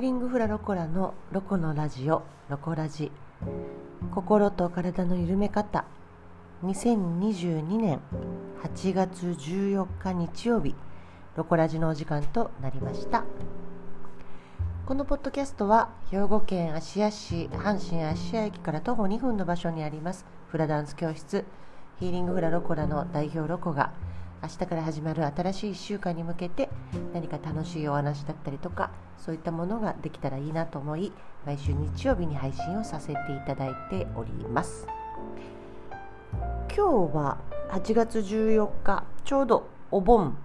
ーリングフラロコラのロコのラジオロコラジ心と体の緩め方2022年8月14日日曜日ロコラジのお時間となりました。このポッドキャストは兵庫県芦屋市阪神芦屋駅から徒歩2分の場所にありますフラダンス教室ヒーリングフラロコラの代表ロコが明日から始まる新しい1週間に向けて何か楽しいお話だったりとかそういったものができたらいいなと思い毎週日曜日に配信をさせていただいております。今日は8月14日ちょうどお盆。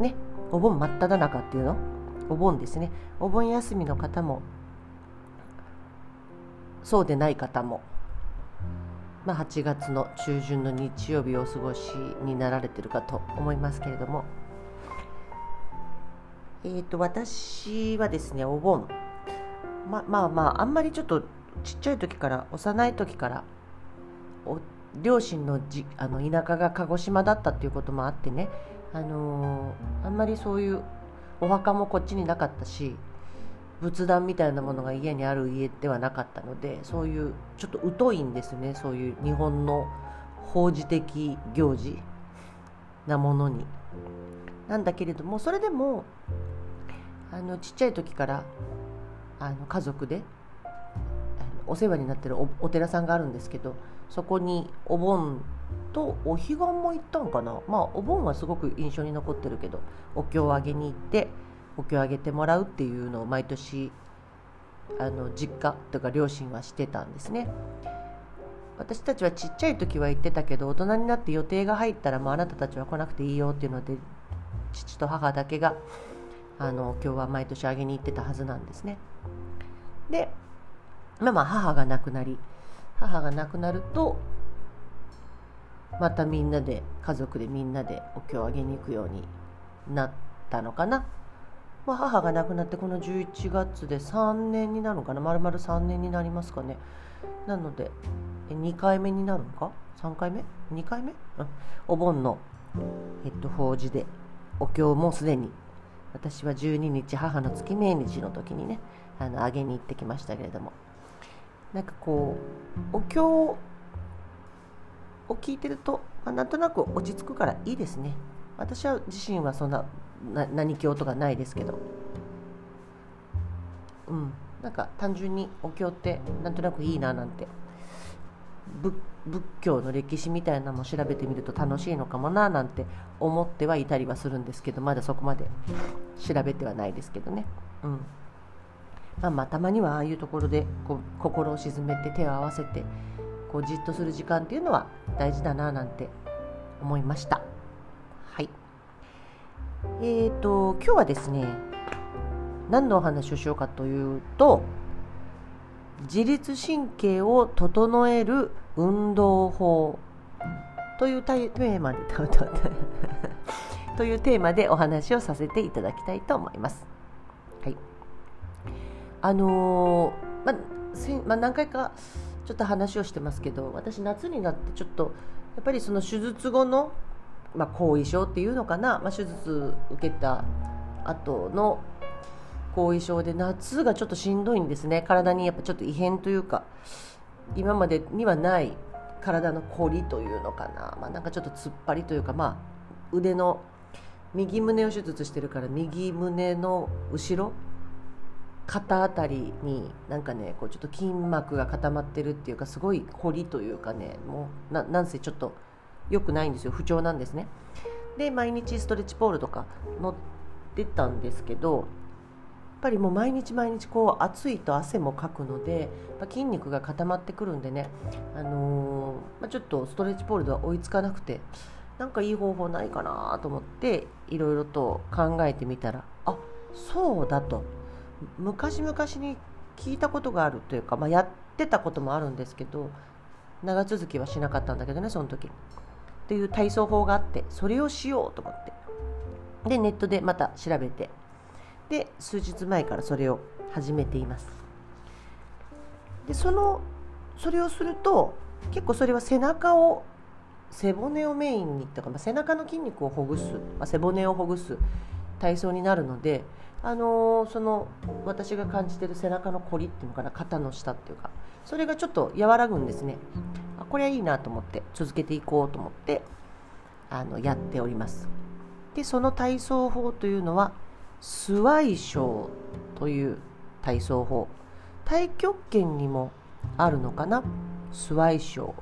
ねお盆真っ只中っていうの？お盆ですね。お盆休みの方もそうでない方もまあ、8月の中旬の日曜日をお過ごしになられてるかと思いますけれども、えーと、私はですねお盆。ままあまああんまりちょっとちっちゃい時から幼い時からお両親のじあの田舎が鹿児島だったっていうこともあってね、あのー、あんまりそういうお墓もこっちになかったし仏壇みたいなものが家にある家ではなかったのでそういうちょっと疎いんですねそういう日本の法事的行事なものに。なんだけれどもそれでもあのちっちゃい時からあの家族でお世話になってるお寺さんがあるんですけどそこにお盆とお彼岸も行ったんかなまあお盆はすごく印象に残ってるけどお経をあげに行ってお経をあげてもらうっていうのを毎年あの実家とか両親はしてたんですね。私たちはちっちゃい時は言ってたけど大人になって予定が入ったらもうあなたたちは来なくていいよっていうので父と母だけがあの今日は毎年あげに行ってたはずなんですね。でまあまあ母が亡くなり母が亡くなるとまたみんなで家族でみんなでお経をあげに行くようになったのかな。まあ、母が亡くなってこの11月で3年になるのかな？丸々3年になりますかね。なので2回目になるのか？3回目？2回目、うん、お盆の、えっと、法事でお経もすでに私は12日母の月命日の時にねあの上げに行ってきましたけれども。なんかこうお経を聞いてると、まあ、なんとなく落ち着くからいいですね。私は自身はそんなな何教とかないですけどうんなんか単純にお経ってなんとなくいいななんて仏教の歴史みたいなのも調べてみると楽しいのかもななんて思ってはいたりはするんですけどまだそこまで調べてはないですけどね。うんまあ、まあたまにはああいうところでこう心を沈めて手を合わせてこうじっとする時間っていうのは大事だななんて思いました。えーと、今日はですね何のお話をしようかというと自律神経を整える運動法というテーマで というテーマでお話をさせていただきたいと思います。はい、あのー、ませまあ、何回かちょっと話をしてますけど私夏になってちょっとやっぱりその手術後のまあ、後遺症っていうのかな、まあ、手術受けた後の後遺症で夏がちょっとしんどいんですね。体にやっぱちょっと異変というか今までにはない体の凝りというのかな、まあ、なんかちょっと突っ張りというか、まあ、腕の右胸を手術してるから右胸の後ろ肩あたりになんかねこうちょっと筋膜が固まってるっていうかすごい凝りというかねもうななんせちょっと良くないんですよ。不調なんですね。で毎日ストレッチポールとか乗ってたんですけどやっぱりもう毎日毎日こう暑いと汗もかくので筋肉が固まってくるんでね、あのー、まあ、ちょっとストレッチポールでは追いつかなくてなんかいい方法ないかなと思っていろいろと考えてみたらあそうだと。昔々に聞いたことがあるというか、まあ、やってたこともあるんですけど長続きはしなかったんだけどねその時。っていう体操法があってそれをしようと思って。でネットでまた調べて。で数日前からそれを始めています。でそのそれをすると結構それは背中を背骨をメインにとか、まあ、背中の筋肉をほぐす、まあ、背骨をほぐす体操になるので、あのー、その私が感じてる背中のこりっていうのかな肩の下っていうかそれがちょっと和らぐんですね。あこれはいいなと思って続けていこうと思ってあのやっております。でその体操法というのはスワイショーという体操法。太極拳にもあるのかな？スワイショー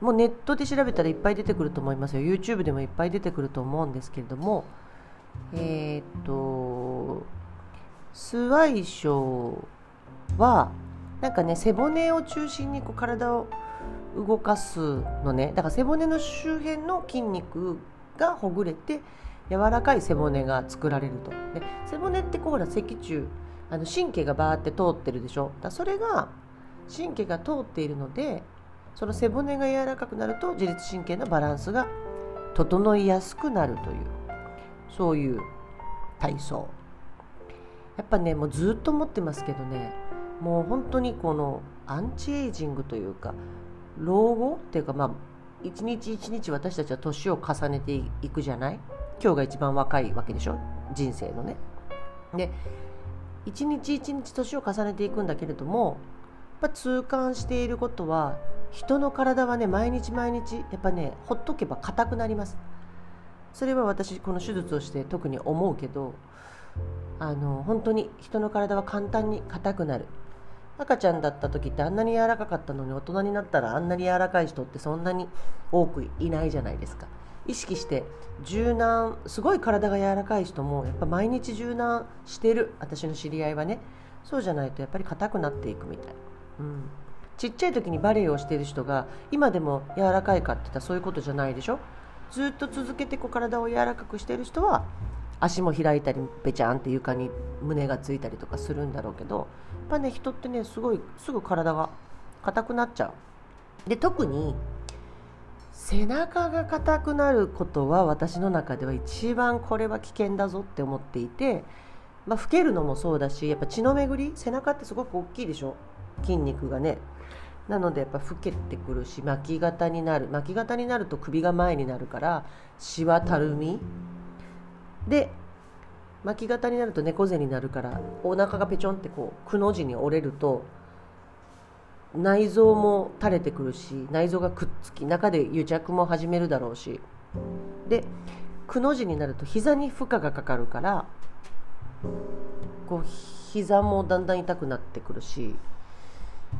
もうネットで調べたらいっぱい出てくると思いますよ。YouTube でもいっぱい出てくると思うんですけれどもえー、っとスワイショーはなんかね背骨を中心にこう体を動かすのね。だから背骨の周辺の筋肉がほぐれて柔らかい背骨が作られると。で背骨ってこうほら脊柱あの神経がバーって通ってるでしょ。だそれが神経が通っているのでその背骨が柔らかくなると自律神経のバランスが整いやすくなるというそういう体操。やっぱねもうずっと思ってますけどねもう本当にこのアンチエイジングというか老後っていうかまあ一日一日私たちは年を重ねていくじゃない？今日が一番若いわけでしょ？人生のね。で一日一日年を重ねていくんだけれどもやっぱ痛感していることは人の体はね毎日毎日やっぱねほっとけば硬くなります。それは私この手術をして特に思うけどあの本当に人の体は簡単に硬くなる。赤ちゃんだった時ってあんなに柔らかかったのに大人になったらあんなに柔らかい人ってそんなに多くいないじゃないですか。意識して柔軟すごい体が柔らかい人もやっぱ毎日柔軟してる。私の知り合いはね。そうじゃないとやっぱり硬くなっていくみたい、うん、ちっちゃい時にバレエをしている人が今でも柔らかいかって言ったらそういうことじゃないでしょ。ずっと続けてこう体を柔らかくしてる人は足も開いたりべちゃんって床に胸がついたりとかするんだろうけどやっぱね人ってねすごいすぐ体が硬くなっちゃう。で特に背中が硬くなることは私の中では一番これは危険だぞって思っていて、まあ、老けるのもそうだしやっぱ血の巡り背中ってすごく大きいでしょ？筋肉がね。なのでやっぱ老けてくるし巻き型になる。巻き型になると首が前になるからしわたるみで巻き型になると猫背になるからお腹がぺちょんってこうくの字に折れると内臓も垂れてくるし内臓がくっつき中で癒着も始めるだろうし。でくの字になると膝に負荷がかかるからこう膝もだんだん痛くなってくるし。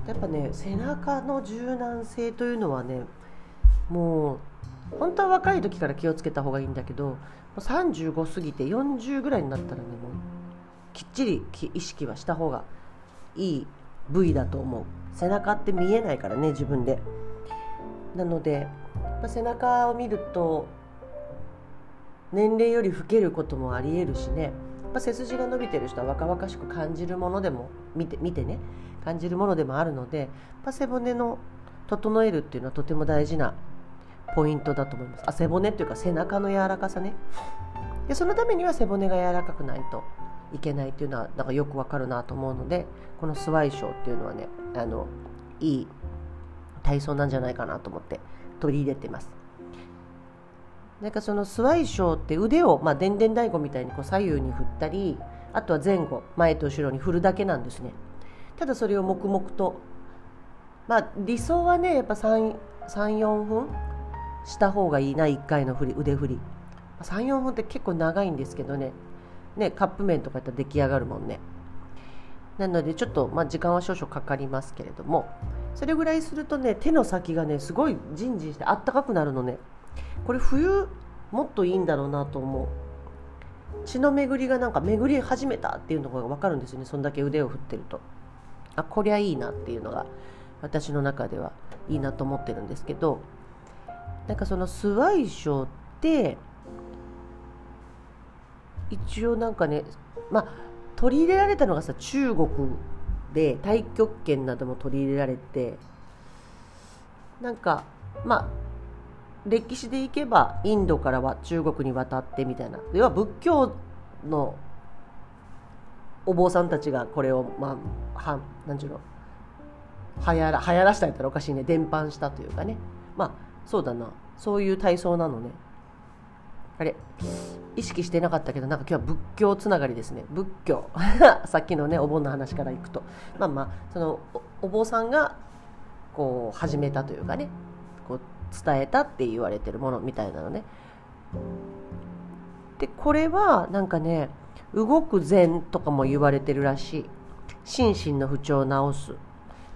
やっぱね背中の柔軟性というのはねもう本当は若い時から気をつけた方がいいんだけど35過ぎて40ぐらいになったらねもうきっちり意識はした方がいい部位だと思う。背中って見えないからね自分で。なので、ま、背中を見ると年齢より老けることもありえるしね、ま、背筋が伸びてる人は若々しく感じるものでも見て見てね。感じるものでもあるので、ま、背骨の整えるっていうのはとても大事なポイントだと思います。あ背骨っていうか背中の柔らかさね。でそのためには背骨が柔らかくないといけないっていうのはなんかよくわかるなと思うのでこのスワイショーっていうのはねあのいい体操なんじゃないかなと思って取り入れてます。なんかそのスワイショーって腕を、まあ、でんでん太鼓みたいにこう左右に振ったりあとは前後前と後ろに振るだけなんですね。ただそれを黙々とまあ理想はねやっぱ34分した方がいいな1回の振り腕振り。34分って結構長いんですけどね。ねカップ麺とかやったら出来上がるもんね。なのでちょっと、まあ、時間は少々かかりますけれども。それぐらいするとね手の先がねすごいジンジンしてあったかくなるのね。これ冬もっといいんだろうなと思う。血の巡りがなんか巡り始めたっていうのが分かるんですよね。そんだけ腕を振ってると。あこりゃいいなっていうのが私の中ではいいなと思ってるんですけど。なんかそのスワイショーって一応なんかねまあ取り入れられたのがさ中国で太極拳なども取り入れられてなんかまあ歴史でいけばインドからは中国に渡ってみたいな。要は仏教のお坊さんたちがこれをまあはなんちゅうの流行ら流行らしたんやったらおかしいね。伝播したというかね。まあそうだな。そういう体操なのね。あれ意識してなかったけどなんか今日は仏教つながりですね。仏教。さっきのねお盆の話からいくと。まあまあそのお坊さんがこう始めたというかねこう伝えたって言われてるものみたいなのね。でこれはなんかね動く禅とかも言われてるらしい。心身の不調を治す、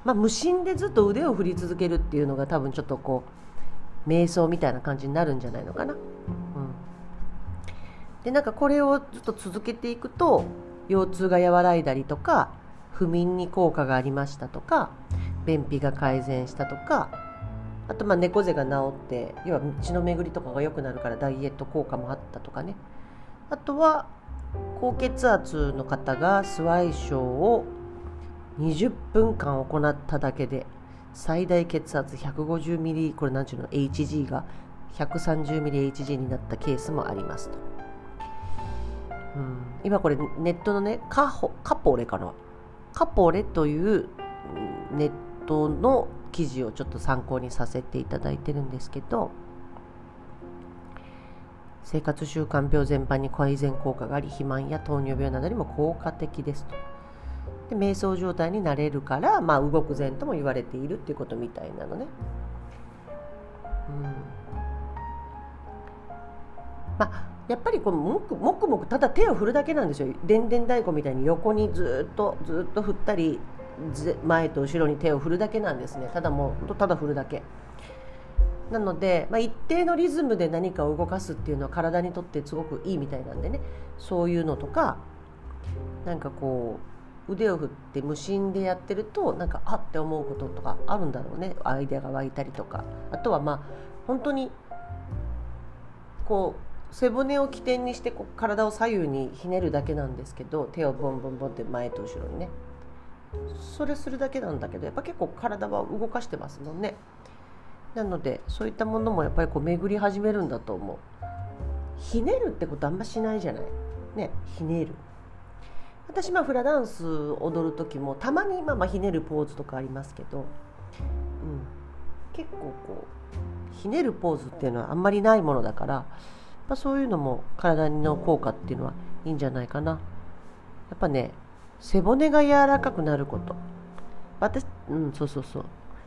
まあ、無心でずっと腕を振り続けるっていうのが多分ちょっとこう瞑想みたいな感じになるんじゃないのかな、うん、でなんかこれをずっと続けていくと腰痛が和らいだりとか不眠に効果がありましたとか便秘が改善したとかあとまあ猫背が治って要は血の巡りとかが良くなるからダイエット効果もあったとかね。あとは高血圧の方がスワイ症を20分間行っただけで最大血圧150ミリこれ何ていうの？HG が130ミリ HG になったケースもありますと、うん、今これネットのねカホカポレかな？カポレというネットの記事をちょっと参考にさせていただいてるんですけど生活習慣病全般に改善効果があり肥満や糖尿病などにも効果的ですと。で瞑想状態になれるから、まあ、動く禅とも言われているっていうことみたいなのね、うん。まあ、やっぱりこうもくもくもくただ手を振るだけなんですよ。でんでん太鼓みたいに横にずっとずっと振ったり前と後ろに手を振るだけなんですね。ただもうただ振るだけ。なので、まあ、一定のリズムで何かを動かすっていうのは体にとってすごくいいみたいなんでね。そういうのとかなんかこう腕を振って無心でやってるとなんかあって思うこととかあるんだろうね。アイデアが湧いたりとか。あとはまあ本当にこう背骨を起点にしてこう体を左右にひねるだけなんですけど手をボンボンボンって前と後ろにね。それするだけなんだけどやっぱ結構体は動かしてますもんね。なのでそういったものもやっぱりこう巡り始めるんだと思う。ひねるってことあんましないじゃない。ね。ひねる。私まあフラダンス踊る時もたまにまあまあひねるポーズとかありますけど、うん、結構こうひねるポーズっていうのはあんまりないものだから、まあ、そういうのも体の効果っていうのはいいんじゃないかな。やっぱね背骨が柔らかくなること。私うんそうそうそう。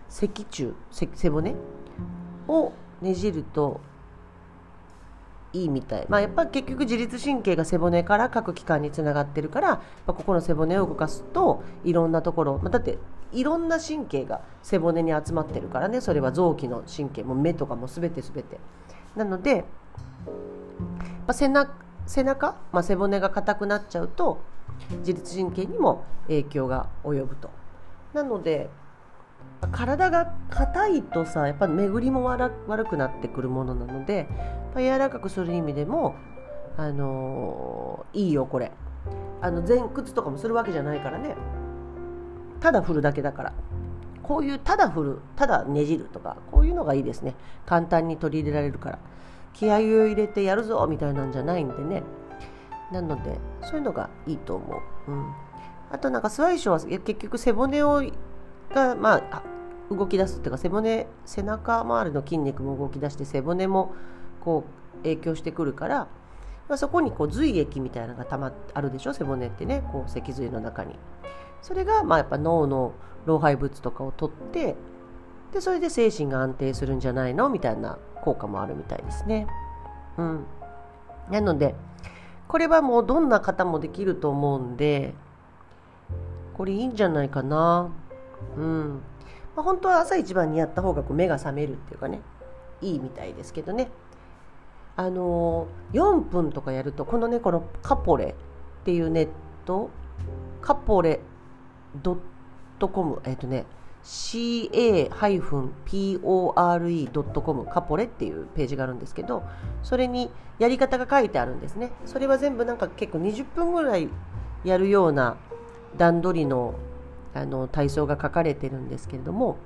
脊柱背骨をねじるといいみたい、まあ、やっぱ結局自律神経が背骨から各器官につながってるから、ま、ここの背骨を動かすといろんなところ、まあ、だっていろんな神経が背骨に集まってるからねそれは臓器の神経も目とかも全て全て。なので、まあ、背中背中、まあ、背骨が硬くなっちゃうと自律神経にも影響が及ぶと。なので体が硬いとさやっぱ巡りも悪くなってくるものなので柔らかくする意味でも、あのー、いいよこれ。あの前屈とかもするわけじゃないからね。ただ振るだけだから。こういうただ振るただねじるとかこういうのがいいですね。簡単に取り入れられるから。気合を入れてやるぞみたいなんじゃないんでね。なのでそういうのがいいと思う、うん、あとなんかスワイショは結局背骨をがまあ動き出すっていうか背骨背中周りの筋肉も動き出して背骨もこう影響してくるから、まあ、そこにこう髄液みたいなのがたまあるでしょ？背骨ってねこう脊髄の中にそれがまあやっぱ脳の老廃物とかを取ってでそれで精神が安定するんじゃないの？みたいな効果もあるみたいですね。うん、なのでこれはもうどんな方もできると思うんでこれいいんじゃないかな？うん。まあ、本当は朝一番にやった方がこう目が覚めるっていうかねいいみたいですけどね。あのー、4分とかやるとこのねこのカポレっていうネットカポレドットコムえっ、ー、とね ca-pore.com カポレっていうページがあるんですけどそれにやり方が書いてあるんですね。それは全部なんか結構20分ぐらいやるような段取りのあの体操が書かれてるんですけれども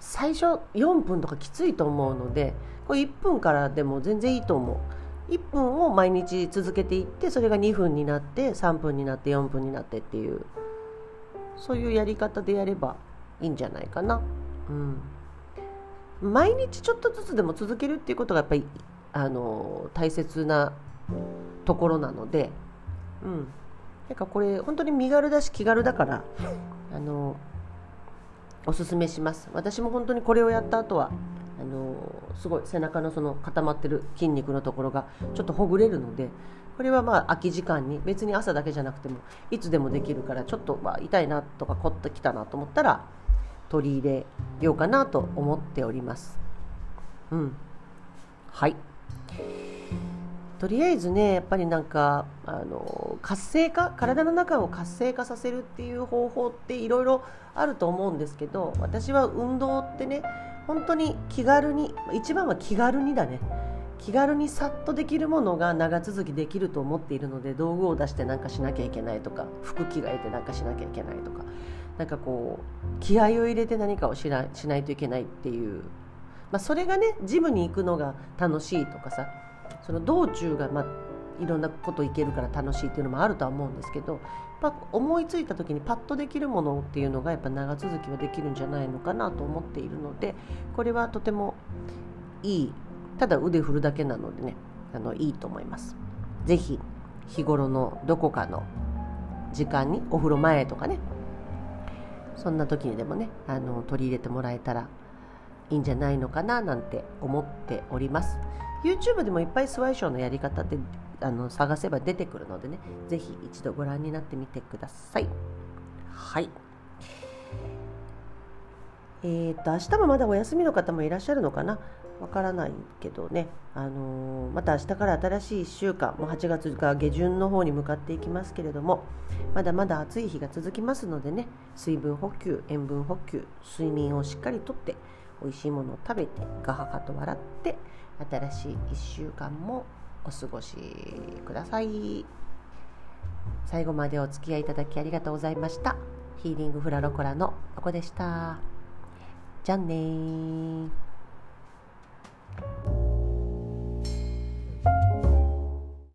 最初4分とかきついと思うのでこれ1分からでも全然いいと思う。1分を毎日続けていってそれが2分になって3分になって4分になってっていうそういうやり方でやればいいんじゃないかな。うん。毎日ちょっとずつでも続けるっていうことがやっぱりあの大切なところなので、うん、なんかこれ本当に身軽だし気軽だからあのおすすめします。私も本当にこれをやった後はあのすごい背中のその固まってる筋肉のところがちょっとほぐれるのでこれはまあ空き時間に別に朝だけじゃなくてもいつでもできるからちょっとまあ痛いなとか凝ってきたなと思ったら取り入れようかなと思っております。うん、はい。とりあえずねやっぱりなんかあの活性化体の中を活性化させるっていう方法っていろいろあると思うんですけど私は運動ってね本当に気軽に一番は気軽にだね。気軽にさっとできるものが長続きできると思っているので道具を出して何かしなきゃいけないとか服着替えて何かしなきゃいけないとかなんかこう気合を入れて何かをしなしないといけないっていう、まあ、それがねジムに行くのが楽しいとかさその道中が、まあ、いろんなこといけるから楽しいっていうのもあるとは思うんですけどやっぱ思いついた時にパッとできるものっていうのがやっぱ長続きはできるんじゃないのかなと思っているのでこれはとてもいいただ腕振るだけなのでねあのいいと思います。ぜひ日頃のどこかの時間にお風呂前とかねそんな時にでもねあの取り入れてもらえたらいいんじゃないのかななんて思っております。YouTube でもいっぱいスワイショーのやり方ってあの探せば出てくるのでね、ぜひ一度ご覧になってみてください。はい。えーと、明日もまだお休みの方もいらっしゃるのかな？わからないけどね、あのー、また明日から新しい1週間、もう8月が下旬の方に向かっていきますけれども、まだまだ暑い日が続きますのでね、水分補給、塩分補給、睡眠をしっかりとって、美味しいものを食べてガハハと笑って新しい1週間もお過ごしください。最後までお付き合いいただきありがとうございました。ヒーリングフラロコラのロコでした。じゃんね